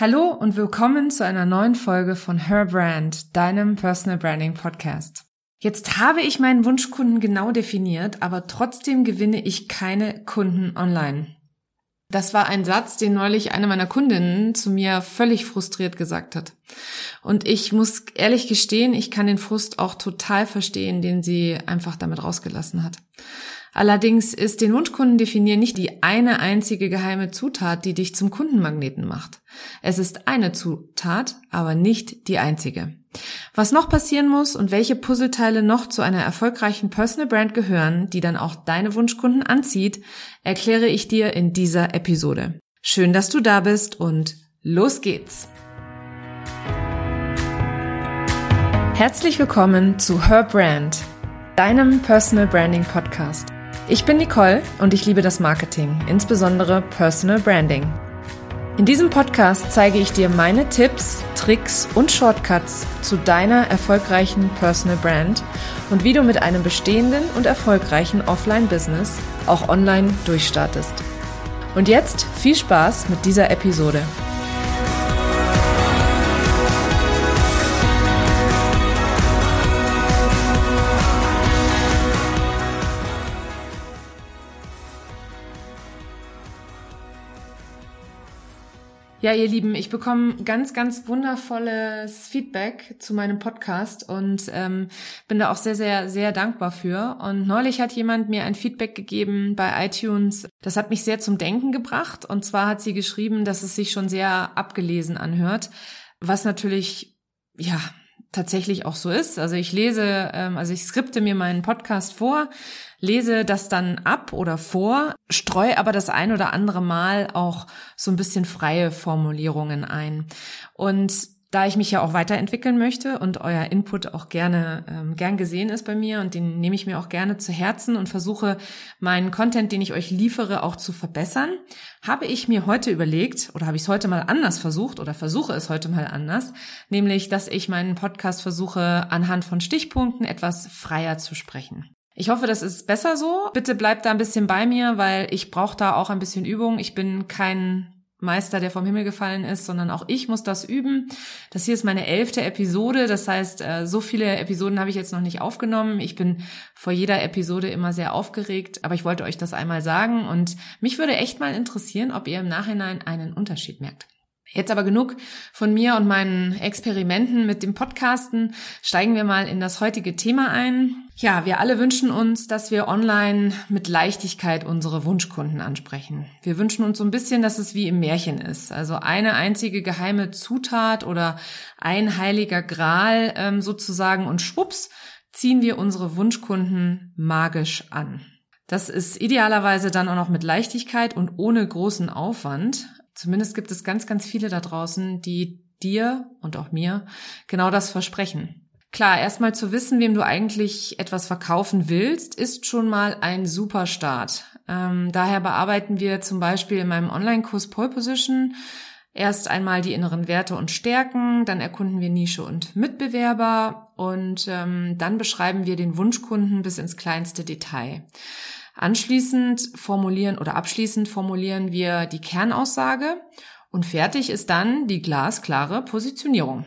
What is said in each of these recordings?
Hallo und willkommen zu einer neuen Folge von Her Brand, deinem Personal Branding Podcast. Jetzt habe ich meinen Wunschkunden genau definiert, aber trotzdem gewinne ich keine Kunden online. Das war ein Satz, den neulich eine meiner Kundinnen zu mir völlig frustriert gesagt hat. Und ich muss ehrlich gestehen, ich kann den Frust auch total verstehen, den sie einfach damit rausgelassen hat. Allerdings ist den Wunschkunden definieren nicht die eine einzige geheime Zutat, die dich zum Kundenmagneten macht. Es ist eine Zutat, aber nicht die einzige. Was noch passieren muss und welche Puzzleteile noch zu einer erfolgreichen Personal Brand gehören, die dann auch deine Wunschkunden anzieht, erkläre ich dir in dieser Episode. Schön, dass du da bist und los geht's! Herzlich willkommen zu Her Brand, deinem Personal Branding Podcast. Ich bin Nicole und ich liebe das Marketing, insbesondere Personal Branding. In diesem Podcast zeige ich dir meine Tipps, Tricks und Shortcuts zu deiner erfolgreichen Personal Brand und wie du mit einem bestehenden und erfolgreichen Offline-Business auch online durchstartest. Und jetzt viel Spaß mit dieser Episode. Ja, ihr Lieben, ich bekomme ganz, ganz wundervolles Feedback zu meinem Podcast und ähm, bin da auch sehr, sehr, sehr dankbar für. Und neulich hat jemand mir ein Feedback gegeben bei iTunes. Das hat mich sehr zum Denken gebracht. Und zwar hat sie geschrieben, dass es sich schon sehr abgelesen anhört, was natürlich, ja, tatsächlich auch so ist. Also ich lese, ähm, also ich skripte mir meinen Podcast vor, lese das dann ab oder vor, streue aber das ein oder andere Mal auch so ein bisschen freie Formulierungen ein. Und da ich mich ja auch weiterentwickeln möchte und euer Input auch gerne ähm, gern gesehen ist bei mir und den nehme ich mir auch gerne zu Herzen und versuche meinen Content, den ich euch liefere, auch zu verbessern, habe ich mir heute überlegt oder habe ich es heute mal anders versucht oder versuche es heute mal anders, nämlich dass ich meinen Podcast versuche anhand von Stichpunkten etwas freier zu sprechen. Ich hoffe, das ist besser so. Bitte bleibt da ein bisschen bei mir, weil ich brauche da auch ein bisschen Übung. Ich bin kein Meister, der vom Himmel gefallen ist, sondern auch ich muss das üben. Das hier ist meine elfte Episode. Das heißt, äh, so viele Episoden habe ich jetzt noch nicht aufgenommen. Ich bin vor jeder Episode immer sehr aufgeregt, aber ich wollte euch das einmal sagen und mich würde echt mal interessieren, ob ihr im Nachhinein einen Unterschied merkt. Jetzt aber genug von mir und meinen Experimenten mit dem Podcasten. Steigen wir mal in das heutige Thema ein. Ja, wir alle wünschen uns, dass wir online mit Leichtigkeit unsere Wunschkunden ansprechen. Wir wünschen uns so ein bisschen, dass es wie im Märchen ist. Also eine einzige geheime Zutat oder ein heiliger Gral ähm, sozusagen und schwupps ziehen wir unsere Wunschkunden magisch an. Das ist idealerweise dann auch noch mit Leichtigkeit und ohne großen Aufwand. Zumindest gibt es ganz, ganz viele da draußen, die dir und auch mir genau das versprechen. Klar, erstmal zu wissen, wem du eigentlich etwas verkaufen willst, ist schon mal ein super Start. Ähm, daher bearbeiten wir zum Beispiel in meinem Online-Kurs Pole Position erst einmal die inneren Werte und Stärken, dann erkunden wir Nische und Mitbewerber und ähm, dann beschreiben wir den Wunschkunden bis ins kleinste Detail. Anschließend formulieren oder abschließend formulieren wir die Kernaussage und fertig ist dann die glasklare Positionierung.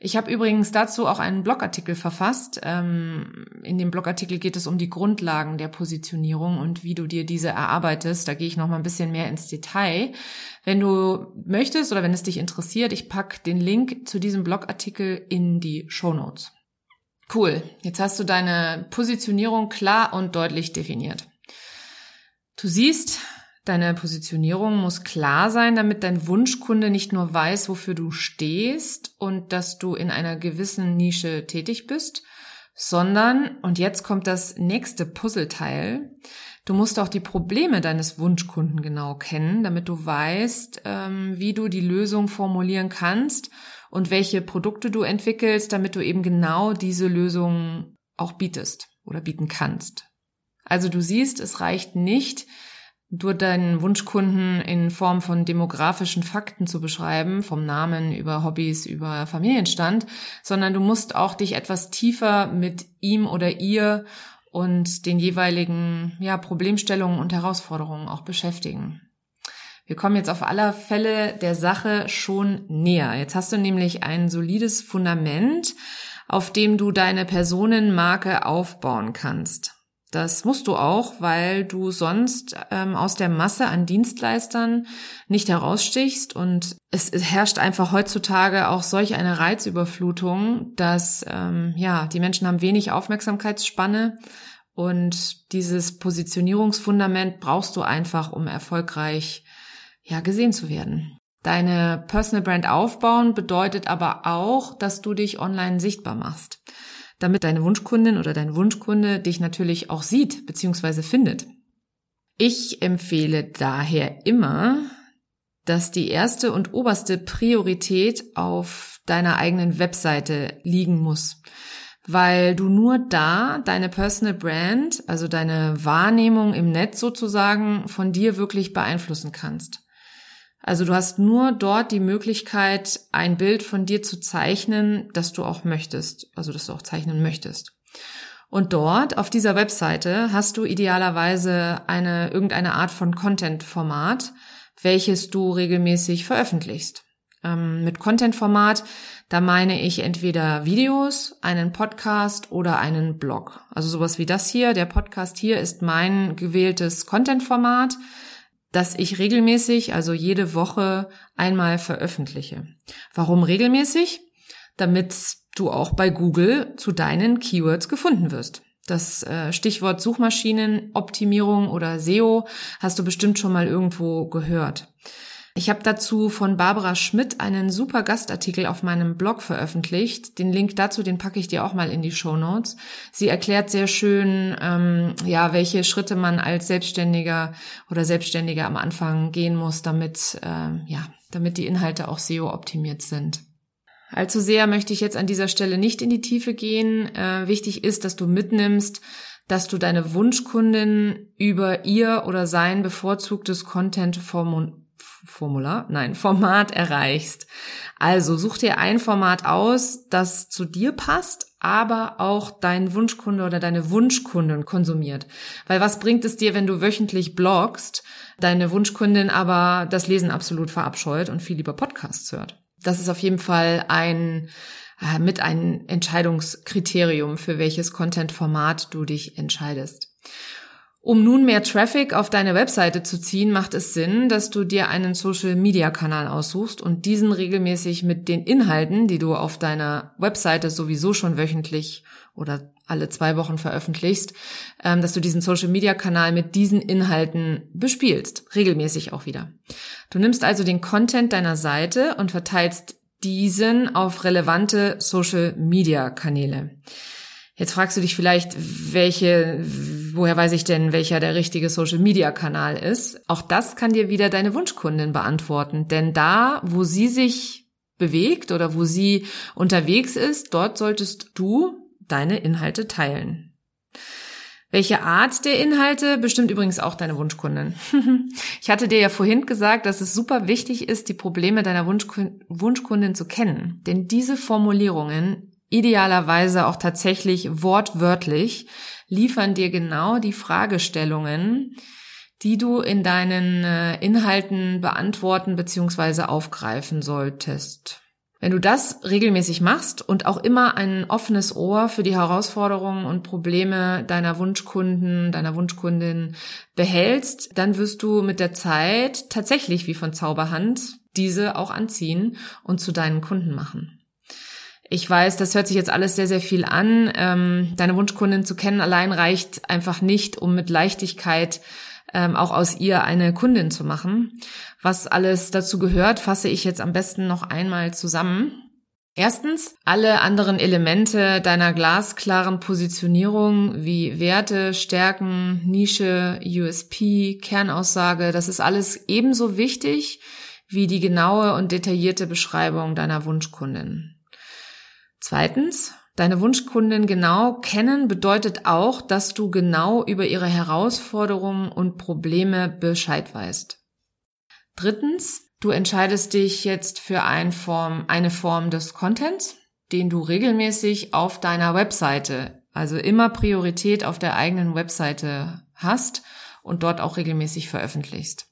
Ich habe übrigens dazu auch einen Blogartikel verfasst. Ähm, in dem Blogartikel geht es um die Grundlagen der Positionierung und wie du dir diese erarbeitest. Da gehe ich noch mal ein bisschen mehr ins Detail. Wenn du möchtest oder wenn es dich interessiert, ich pack den Link zu diesem Blogartikel in die Show Notes. Cool. Jetzt hast du deine Positionierung klar und deutlich definiert. Du siehst, deine Positionierung muss klar sein, damit dein Wunschkunde nicht nur weiß, wofür du stehst und dass du in einer gewissen Nische tätig bist, sondern, und jetzt kommt das nächste Puzzleteil, du musst auch die Probleme deines Wunschkunden genau kennen, damit du weißt, ähm, wie du die Lösung formulieren kannst und welche Produkte du entwickelst, damit du eben genau diese Lösung auch bietest oder bieten kannst. Also du siehst, es reicht nicht, nur deinen Wunschkunden in Form von demografischen Fakten zu beschreiben, vom Namen über Hobbys, über Familienstand, sondern du musst auch dich etwas tiefer mit ihm oder ihr und den jeweiligen ja, Problemstellungen und Herausforderungen auch beschäftigen. Wir kommen jetzt auf aller Fälle der Sache schon näher. Jetzt hast du nämlich ein solides Fundament, auf dem du deine Personenmarke aufbauen kannst. Das musst du auch, weil du sonst ähm, aus der Masse an Dienstleistern nicht herausstichst. Und es, herrscht einfach heutzutage auch solch eine Reizüberflutung, dass ähm, ja die Menschen haben wenig Aufmerksamkeitsspanne. Und dieses Positionierungsfundament brauchst du einfach, um erfolgreich ja gesehen zu werden. Deine Personal Brand aufbauen bedeutet aber auch, dass du dich online sichtbar machst damit deine Wunschkundin oder dein Wunschkunde dich natürlich auch sieht bzw. findet. Ich empfehle daher immer, dass die erste und oberste Priorität auf deiner eigenen Webseite liegen muss, weil du nur da deine Personal Brand, also deine Wahrnehmung im Netz sozusagen, von dir wirklich beeinflussen kannst. Also du hast nur dort die Möglichkeit, ein Bild von dir zu zeichnen, das du auch möchtest, also das du auch zeichnen möchtest. Und dort auf dieser Webseite hast du idealerweise eine irgendeine Art von Content-Format, welches du regelmäßig veröffentlichst. Ähm, mit Content-Format, da meine ich entweder Videos, einen Podcast oder einen Blog. Also sowas wie das hier. Der Podcast hier ist mein gewähltes Content-Format das ich regelmäßig, also jede Woche einmal veröffentliche. Warum regelmäßig? Damit du auch bei Google zu deinen Keywords gefunden wirst. Das äh, Stichwort Suchmaschinenoptimierung oder SEO hast du bestimmt schon mal irgendwo gehört. Ich habe dazu von Barbara Schmidt einen super Gastartikel auf meinem Blog veröffentlicht. Den Link dazu, den packe ich dir auch mal in die Show Notes. Sie erklärt sehr schön, ähm, ja, welche Schritte man als Selbstständiger oder Selbstständiger am Anfang gehen muss, damit, äh, ja, damit die Inhalte auch SEO optimiert sind. Allzu sehr möchte ich jetzt an dieser Stelle nicht in die Tiefe gehen. Äh, wichtig ist, dass du mitnimmst, dass du deine Wunschkundin über ihr oder sein bevorzugtes Content Formular, nein, Format erreichst. Also such dir ein Format aus, das zu dir passt, aber auch dein Wunschkunde oder deine Wunschkundin konsumiert. Weil was bringt es dir, wenn du wöchentlich bloggst, deine Wunschkundin aber das Lesen absolut verabscheut und viel lieber Podcasts hört? Das ist auf jeden Fall ein äh, mit ein Entscheidungskriterium, für welches Content-Format du dich entscheidest. Um nun mehr Traffic auf deine Webseite zu ziehen, macht es Sinn, dass du dir einen Social-Media-Kanal aussuchst und diesen regelmäßig mit den Inhalten, die du auf deiner Webseite sowieso schon wöchentlich oder alle zwei Wochen veröffentlichst, ähm, dass du diesen Social-Media-Kanal mit diesen Inhalten bespielst, regelmäßig auch wieder. Du nimmst also den Content deiner Seite und verteilst diesen auf relevante Social-Media-Kanäle. Jetzt fragst du dich vielleicht, welche, woher weiß ich denn, welcher der richtige Social Media Kanal ist? Auch das kann dir wieder deine Wunschkundin beantworten. Denn da, wo sie sich bewegt oder wo sie unterwegs ist, dort solltest du deine Inhalte teilen. Welche Art der Inhalte bestimmt übrigens auch deine Wunschkundin. ich hatte dir ja vorhin gesagt, dass es super wichtig ist, die Probleme deiner Wunschkundin zu kennen. Denn diese Formulierungen idealerweise auch tatsächlich wortwörtlich, liefern dir genau die Fragestellungen, die du in deinen äh, Inhalten beantworten bzw. aufgreifen solltest. Wenn du das regelmäßig machst und auch immer ein offenes Ohr für die Herausforderungen und Probleme deiner Wunschkunden, deiner Wunschkundin behältst, dann wirst du mit der Zeit tatsächlich wie von Zauberhand diese auch anziehen und zu deinen Kunden machen. Ich weiß, das hört sich jetzt alles sehr, sehr viel an. Ähm, deine Wunschkundin zu kennen allein reicht einfach nicht, um mit Leichtigkeit ähm, auch aus ihr eine Kundin zu machen. Was alles dazu gehört, fasse ich jetzt am besten noch einmal zusammen. Erstens, alle anderen Elemente deiner glasklaren Positionierung wie Werte, Stärken, Nische, USP, Kernaussage, das ist alles ebenso wichtig wie die genaue und detaillierte Beschreibung deiner Wunschkundin. Zweitens, deine Wunschkundin genau kennen bedeutet auch, dass du genau über ihre Herausforderungen und Probleme Bescheid weißt. Drittens, du entscheidest dich jetzt für ein Form, eine Form des Contents, den du regelmäßig auf deiner Webseite, also immer Priorität auf der eigenen Webseite hast und dort auch regelmäßig veröffentlichst.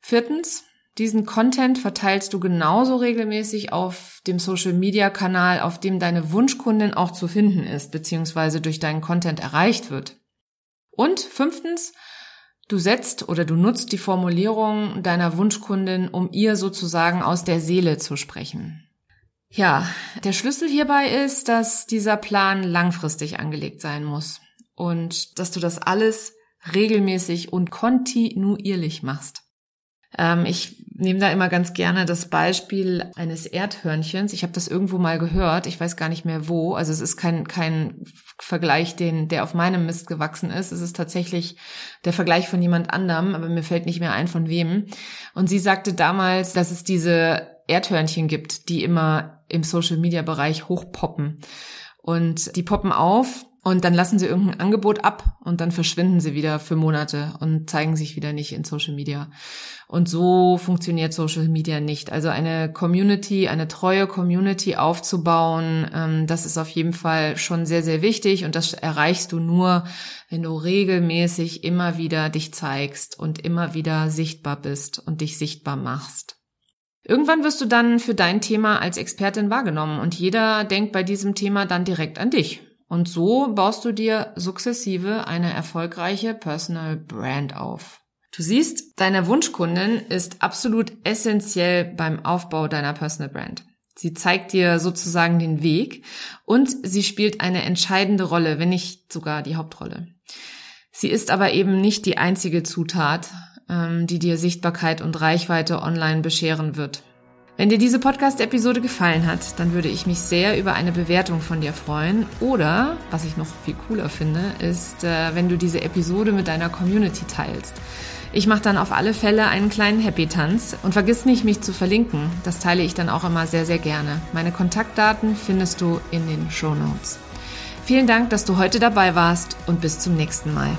Viertens, diesen Content verteilst du genauso regelmäßig auf dem Social-Media-Kanal, auf dem deine Wunschkundin auch zu finden ist, beziehungsweise durch deinen Content erreicht wird. Und fünftens, du setzt oder du nutzt die Formulierung deiner Wunschkundin, um ihr sozusagen aus der Seele zu sprechen. Ja, der Schlüssel hierbei ist, dass dieser Plan langfristig angelegt sein muss und dass du das alles regelmäßig und kontinuierlich machst. Ähm, ich nehme da immer ganz gerne das Beispiel eines Erdhörnchens. Ich habe das irgendwo mal gehört, ich weiß gar nicht mehr wo. Also es ist kein, kein Vergleich, den, der auf meinem Mist gewachsen ist. Es ist tatsächlich der Vergleich von jemand anderem, aber mir fällt nicht mehr ein, von wem. Und sie sagte damals, dass es diese Erdhörnchen gibt, die immer im Social-Media-Bereich hochpoppen. Und die poppen auf und dann lassen sie irgendein Angebot ab und dann verschwinden sie wieder für Monate und zeigen sich wieder nicht in Social Media. Und so funktioniert Social Media nicht. Also eine Community, eine treue Community aufzubauen, ähm, das ist auf jeden Fall schon sehr, sehr wichtig. Und das erreichst du nur, wenn du regelmäßig immer wieder dich zeigst und immer wieder sichtbar bist und dich sichtbar machst. Irgendwann wirst du dann für dein Thema als Expertin wahrgenommen und jeder denkt bei diesem Thema dann direkt an dich. Und so baust du dir sukzessive eine erfolgreiche Personal Brand auf. Du siehst, deine Wunschkundin ist absolut essentiell beim Aufbau deiner Personal Brand. Sie zeigt dir sozusagen den Weg und sie spielt eine entscheidende Rolle, wenn nicht sogar die Hauptrolle. Sie ist aber eben nicht die einzige Zutat, ähm, die dir Sichtbarkeit und Reichweite online bescheren wird. Wenn dir diese Podcast-Episode gefallen hat, dann würde ich mich sehr über eine Bewertung von dir freuen. Oder, was ich noch viel cooler finde, ist, äh, wenn du diese Episode mit deiner Community teilst. Ich mache dann auf alle Fälle einen kleinen Happy-Tanz und vergiss nicht, mich zu verlinken. Das teile ich dann auch immer sehr, sehr gerne. Meine Kontaktdaten findest du in den Show Notes. Vielen Dank, dass du heute dabei warst und bis zum nächsten Mal.